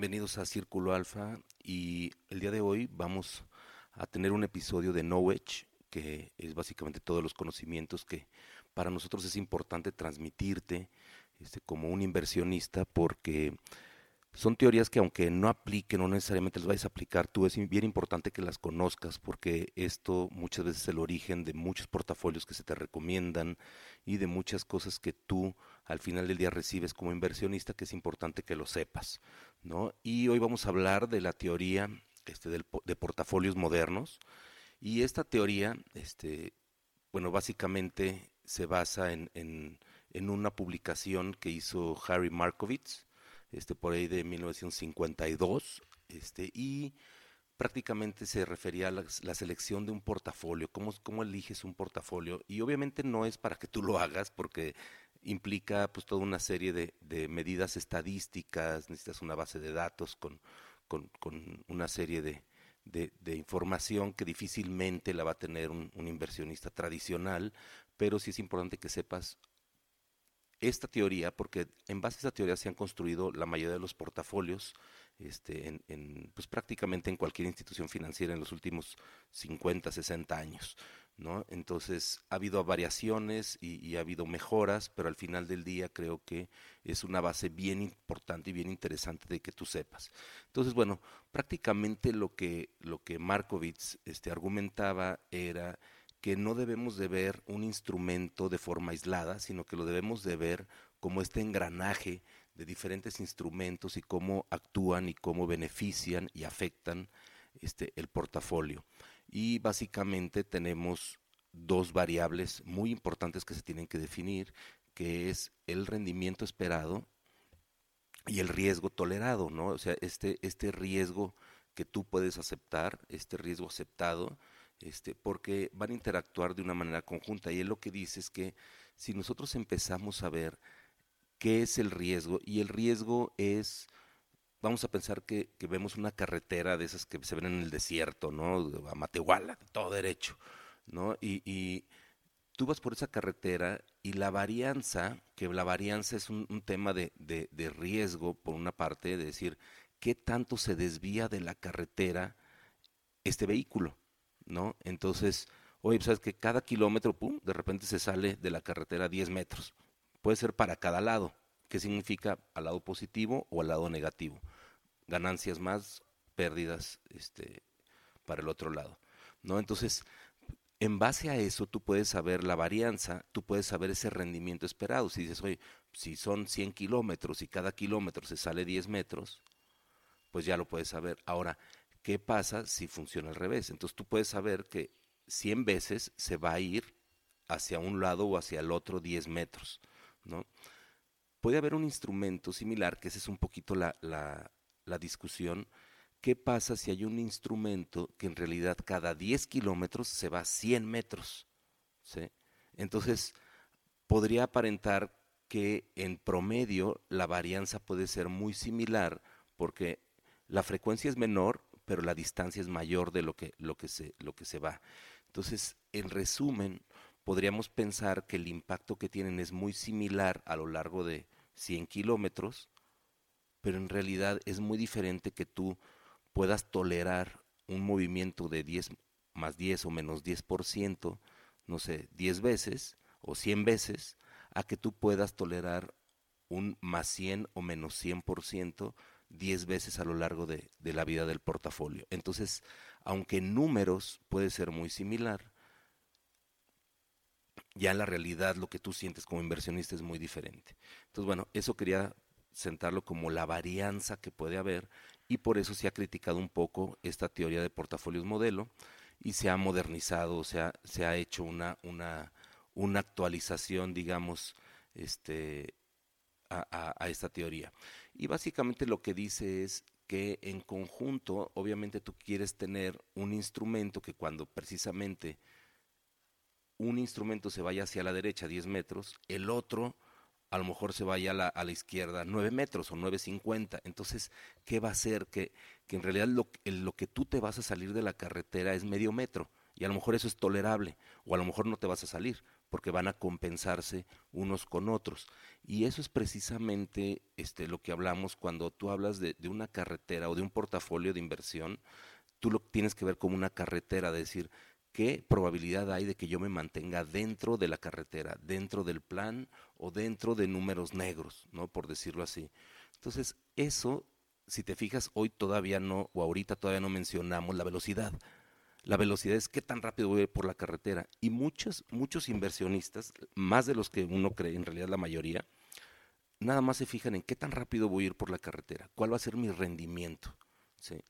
bienvenidos a Círculo Alfa y el día de hoy vamos a tener un episodio de Knowledge, que es básicamente todos los conocimientos que para nosotros es importante transmitirte este, como un inversionista porque son teorías que aunque no apliquen no necesariamente las vayas a aplicar, tú es bien importante que las conozcas porque esto muchas veces es el origen de muchos portafolios que se te recomiendan y de muchas cosas que tú al final del día recibes como inversionista que es importante que lo sepas, ¿no? Y hoy vamos a hablar de la teoría este, de portafolios modernos y esta teoría, este, bueno, básicamente se basa en, en, en una publicación que hizo Harry Markowitz, este, por ahí de 1952, este, y prácticamente se refería a la, selección de un portafolio, cómo, cómo eliges un portafolio, y obviamente no es para que tú lo hagas, porque implica pues toda una serie de, medidas estadísticas, necesitas una base de datos con, con, una serie de, de, información que difícilmente la va a tener un, inversionista tradicional, pero sí es importante que sepas esta teoría, porque en base a esta teoría se han construido la mayoría de los portafolios este, pues prácticamente en cualquier institución financiera en los últimos 50, 60 años. ¿no? Entonces ha habido variaciones y, y, ha habido mejoras, pero al final del día creo que es una base bien importante y bien interesante de que tú sepas. Entonces, bueno, prácticamente lo que, lo que Markovitz este, argumentaba era que no debemos de ver un instrumento de forma aislada, sino que lo debemos de ver como este engranaje de diferentes instrumentos y cómo actúan y cómo benefician y afectan este el portafolio. Y básicamente tenemos dos variables muy importantes que se tienen que definir, que es el rendimiento esperado y el riesgo tolerado, ¿no? O sea, este este riesgo que tú puedes aceptar, este riesgo aceptado, este, porque van a interactuar de una manera conjunta. Y él lo que dice es que si nosotros empezamos a ver qué es el riesgo, y el riesgo es, vamos a pensar que, vemos una carretera de esas que se ven en el desierto, ¿no? A Matehuala, todo derecho, ¿no? Y, tú vas por esa carretera y la varianza, que la varianza es un, tema de, de, de riesgo, por una parte, de decir, qué tanto se desvía de la carretera este vehículo. ¿No? Entonces, oye, pues, sabes que cada kilómetro, pum, de repente se sale de la carretera 10 metros. Puede ser para cada lado. ¿Qué significa al lado positivo o al lado negativo? Ganancias más, pérdidas este, para el otro lado. ¿no? Entonces, en base a eso tú puedes saber la varianza, tú puedes saber ese rendimiento esperado. Si dices, oye, si son 100 kilómetros y cada kilómetro se sale 10 metros, pues ya lo puedes saber. Ahora, ¿Qué pasa si funciona al revés? Entonces tú puedes saber que 100 veces se va a ir hacia un lado o hacia el otro 10 metros, ¿no? Puede haber un instrumento similar, que esa es un poquito la, la, la discusión. ¿Qué pasa si hay un instrumento que en realidad cada 10 kilómetros se va a 100 metros? ¿sí? Entonces, podría aparentar que en promedio la varianza puede ser muy similar porque la frecuencia es menor, pero la distancia es mayor de lo que, lo que, se, lo que se va. Entonces, en resumen, podríamos pensar que el impacto que tienen es muy similar a lo largo de 100 kilómetros, pero en realidad es muy diferente que tú puedas tolerar un movimiento de 10 más 10 o menos 10%, no sé, 10 veces o 100 veces, a que tú puedas tolerar un más 100 o menos 100% 10 veces a lo largo de, la vida del portafolio. Entonces, aunque en números puede ser muy similar, ya en la realidad lo que tú sientes como inversionista es muy diferente. Entonces, bueno, eso quería sentarlo como la varianza que puede haber y por eso se ha criticado un poco esta teoría de portafolios modelo y se ha modernizado, o sea, se ha hecho una, actualización, digamos, este, a esta teoría. Y básicamente lo que dice es que en conjunto, obviamente tú quieres tener un instrumento que cuando precisamente un instrumento se vaya hacia la derecha 10 metros, el otro a lo mejor se vaya a la, a la izquierda 9 metros o 9.50. Entonces, ¿qué va a hacer? Que, que en realidad lo, lo que tú te vas a salir de la carretera es medio metro y a lo mejor eso es tolerable o a lo mejor no te vas a salir, porque van a compensarse unos con otros. Y eso es precisamente este, lo que hablamos cuando tú hablas de, de una carretera o de un portafolio de inversión, tú lo tienes que ver como una carretera, decir, ¿qué probabilidad hay de que yo me mantenga dentro de la carretera, dentro del plan o dentro de números negros, ¿no? Por decirlo así. Entonces, eso, si te fijas, hoy todavía no, o ahorita todavía no mencionamos la velocidad. La velocidad es qué tan rápido voy por la carretera. Y muchos, muchos inversionistas, más de los que uno cree, en realidad la mayoría, nada más se fijan en qué tan rápido voy a ir por la carretera, cuál va a ser mi rendimiento. ¿sí?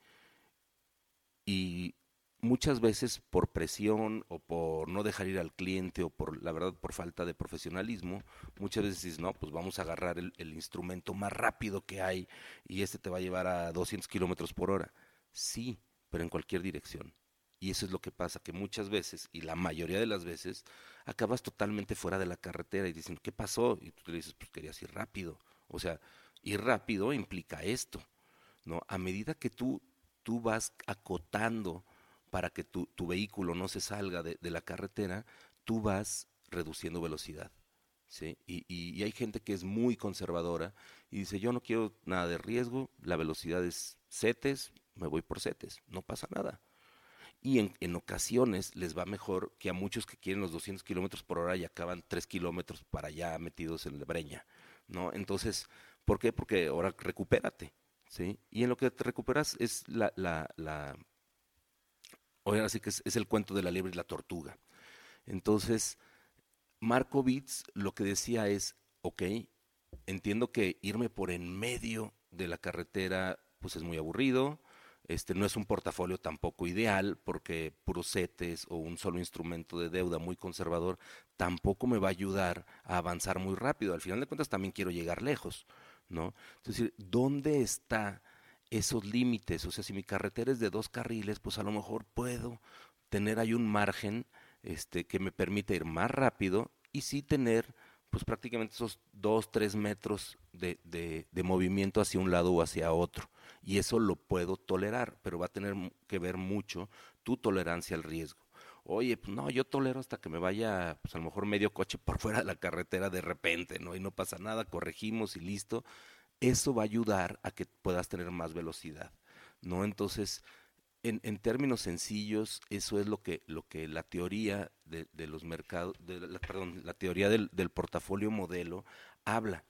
Y muchas veces por presión o por no dejar ir al cliente o por, la verdad, por falta de profesionalismo, muchas veces dices, no, pues vamos a agarrar el, el instrumento más rápido que hay y este te va a llevar a 200 kilómetros por hora. Sí, pero en cualquier dirección. Y eso es lo que pasa, que muchas veces, y la mayoría de las veces, acabas totalmente fuera de la carretera y dicen, ¿qué pasó? Y tú le dices, pues querías ir rápido. O sea, ir rápido implica esto, ¿no? A medida que tú, tú vas acotando para que tu, tu vehículo no se salga de, de, la carretera, tú vas reduciendo velocidad. ¿sí? Y, y, y, hay gente que es muy conservadora y dice, yo no quiero nada de riesgo, la velocidad es setes, me voy por setes, no pasa nada. Y en, en ocasiones les va mejor que a muchos que quieren los 200 kilómetros por hora y acaban 3 kilómetros para allá metidos en la breña. ¿no? Entonces, ¿por qué? Porque ahora recupérate. ¿sí? Y en lo que te recuperas es la, la, la ahora sí que es, el cuento de la liebre y la tortuga. Entonces, Marco Bitz lo que decía es, ok, entiendo que irme por en medio de la carretera pues es muy aburrido, este no es un portafolio tampoco ideal porque puros setes o un solo instrumento de deuda muy conservador tampoco me va a ayudar a avanzar muy rápido. Al final de cuentas también quiero llegar lejos, ¿no? Entonces, ¿dónde está esos límites? O sea, si mi carretera es de dos carriles, pues a lo mejor puedo tener ahí un margen este, que me permite ir más rápido y sí tener pues prácticamente esos dos, tres metros de, de, movimiento hacia un lado o hacia otro. Y eso lo puedo tolerar, pero va a tener que ver mucho tu tolerancia al riesgo. Oye, pues no, yo tolero hasta que me vaya, pues a lo mejor medio coche por fuera de la carretera de repente, ¿no? Y no pasa nada, corregimos y listo. Eso va a ayudar a que puedas tener más velocidad, ¿no? Entonces, en, en, términos sencillos, eso es lo que, lo que la teoría de, de los mercados, de la, perdón, la teoría del, del, portafolio modelo habla,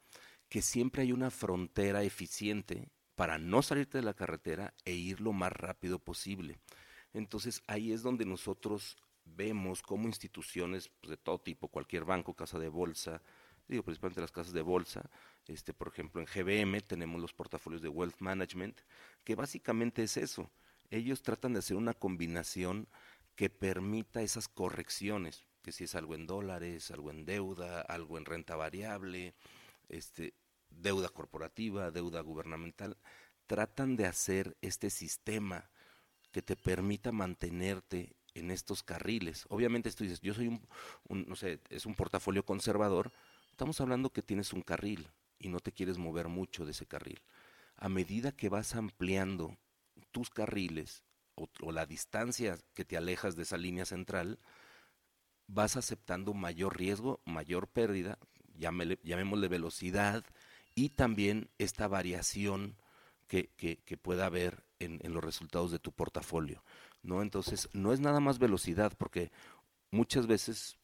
que siempre hay una frontera eficiente para no salirte de la carretera e ir lo más rápido posible. Entonces ahí es donde nosotros vemos como instituciones pues, de todo tipo, cualquier banco, casa de bolsa, digo principalmente las casas de bolsa, este, por ejemplo en GBM tenemos los portafolios de Wealth Management, que básicamente es eso, ellos tratan de hacer una combinación que permita esas correcciones, que si es algo en dólares, algo en deuda, algo en renta variable, este, deuda corporativa, deuda gubernamental, tratan de hacer este sistema que te permita mantenerte en estos carriles. Obviamente tú dices, yo soy un, no sé, es un portafolio conservador, estamos hablando que tienes un carril y no te quieres mover mucho de ese carril. A medida que vas ampliando tus carriles o, la distancia que te alejas de esa línea central, vas aceptando mayor riesgo, mayor pérdida, llámele, llamémosle velocidad, y también esta variación que, que, pueda haber en, en, los resultados de tu portafolio. ¿no? Entonces, no es nada más velocidad, porque muchas veces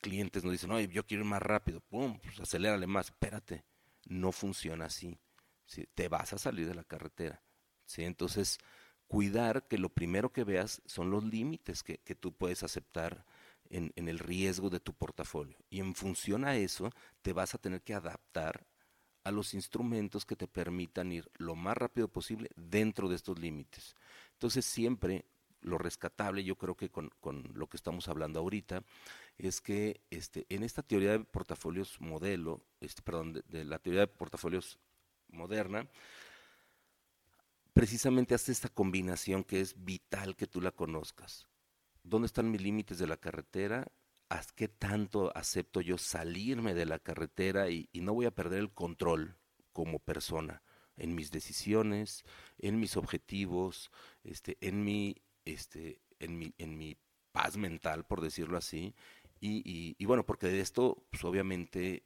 clientes nos dicen, oye, yo quiero ir más rápido, pum, pues acelérale más, espérate, no funciona así. ¿sí? Te vas a salir de la carretera. ¿sí? Entonces, cuidar que lo primero que veas son los límites que, que tú puedes aceptar en, en, el riesgo de tu portafolio. Y en función a eso, te vas a tener que adaptar a los instrumentos que te permitan ir lo más rápido posible dentro de estos límites. Entonces, siempre lo rescatable, yo creo que con, con, lo que estamos hablando ahorita, es que este, en esta teoría de portafolios modelo, este, perdón, de, la teoría de portafolios moderna, precisamente hace esta combinación que es vital que tú la conozcas. ¿Dónde están mis límites de la carretera? ¿A qué tanto acepto yo salirme de la carretera y, y, no voy a perder el control como persona en mis decisiones, en mis objetivos, este, en mi, este, en mi, en mi paz mental, por decirlo así, Y, y, bueno, porque de esto, pues obviamente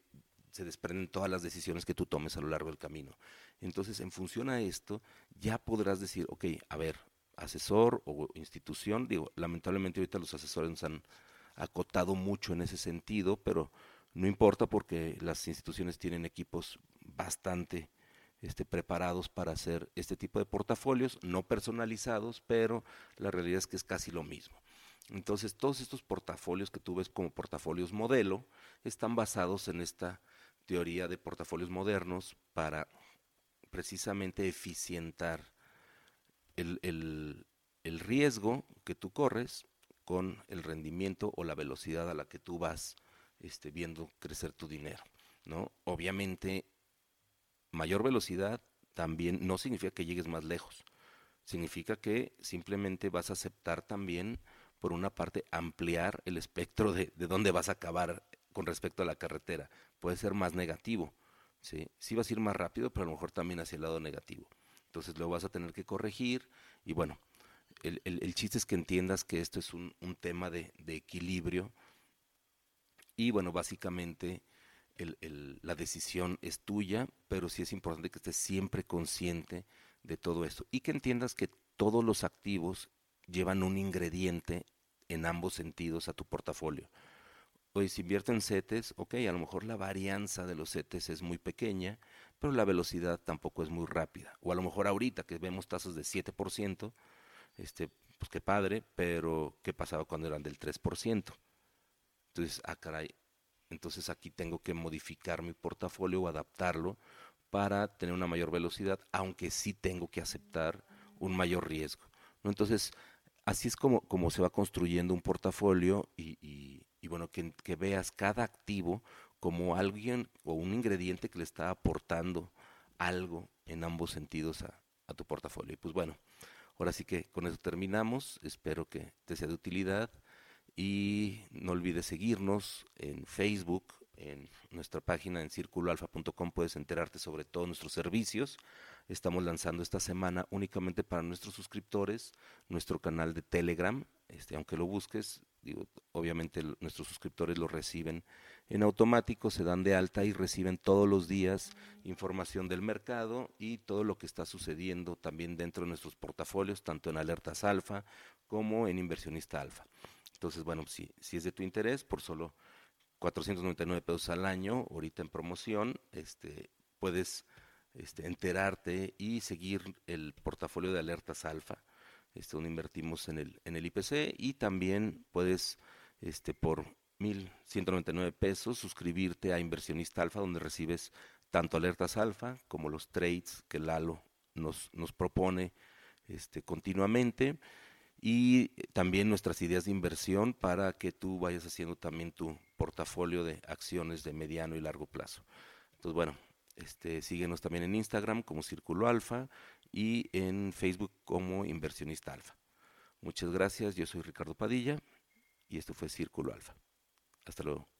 se desprenden todas las decisiones que tú tomes a lo largo del camino. Entonces, en función a esto, ya podrás decir, ok, a ver, asesor o institución, digo, lamentablemente ahorita los asesores nos han acotado mucho en ese sentido, pero no importa porque las instituciones tienen equipos bastante este, preparados para hacer este tipo de portafolios, no personalizados, pero la realidad es que es casi lo mismo. Entonces, todos estos portafolios que tú ves como portafolios modelo están basados en esta teoría de portafolios modernos para precisamente eficientar el, el riesgo que tú corres con el rendimiento o la velocidad a la que tú vas este, viendo crecer tu dinero. ¿no? Obviamente, mayor velocidad también no significa que llegues más lejos. Significa que simplemente vas a aceptar también, por una parte, ampliar el espectro de, de dónde vas a acabar con respecto a la carretera. Puede ser más negativo. ¿sí? sí vas a ir más rápido, pero a lo mejor también hacia el lado negativo. Entonces lo vas a tener que corregir y bueno, el, el, chiste es que entiendas que esto es un, un tema de, de, equilibrio y bueno, básicamente el, la decisión es tuya, pero sí es importante que estés siempre consciente de todo esto y que entiendas que todos los activos llevan un ingrediente en ambos sentidos a tu portafolio. Oye, si invierto en CETES, ok, a lo mejor la varianza de los CETES es muy pequeña, pero la velocidad tampoco es muy rápida. O a lo mejor ahorita que vemos tasas de 7%, este, pues qué padre, pero ¿qué pasaba cuando eran del 3%? Entonces, ah, caray, entonces aquí tengo que modificar mi portafolio o adaptarlo para tener una mayor velocidad, aunque sí tengo que aceptar un mayor riesgo. Entonces, así es como se va construyendo un portafolio y, y, bueno, que, que, veas cada activo como alguien o un ingrediente que le está aportando algo en ambos sentidos a, a tu portafolio. Y pues bueno, ahora sí que con eso terminamos. Espero que te sea de utilidad y no olvides seguirnos en Facebook, en nuestra página en circuloalfa.com puedes enterarte sobre todos nuestros servicios. Estamos lanzando esta semana únicamente para nuestros suscriptores nuestro canal de Telegram. Este, aunque lo busques, digo, obviamente nuestros suscriptores lo reciben en automático, se dan de alta y reciben todos los días información del mercado y todo lo que está sucediendo también dentro de nuestros portafolios, tanto en alertas alfa como en inversionista alfa. Entonces, bueno, si, si es de tu interés, por solo 499 pesos al año, ahorita en promoción, este, puedes este, enterarte y seguir el portafolio de alertas alfa este, donde invertimos en el, en el IPC y también puedes este, por 1.199 pesos suscribirte a Inversionista Alfa donde recibes tanto alertas alfa como los trades que Lalo nos, nos propone este, continuamente y también nuestras ideas de inversión para que tú vayas haciendo también tu portafolio de acciones de mediano y largo plazo. Entonces, bueno, este, síguenos también en Instagram como Círculo Alfa y en Facebook como Inversionista Alfa. Muchas gracias, yo soy Ricardo Padilla y esto fue Círculo Alfa. Hasta luego.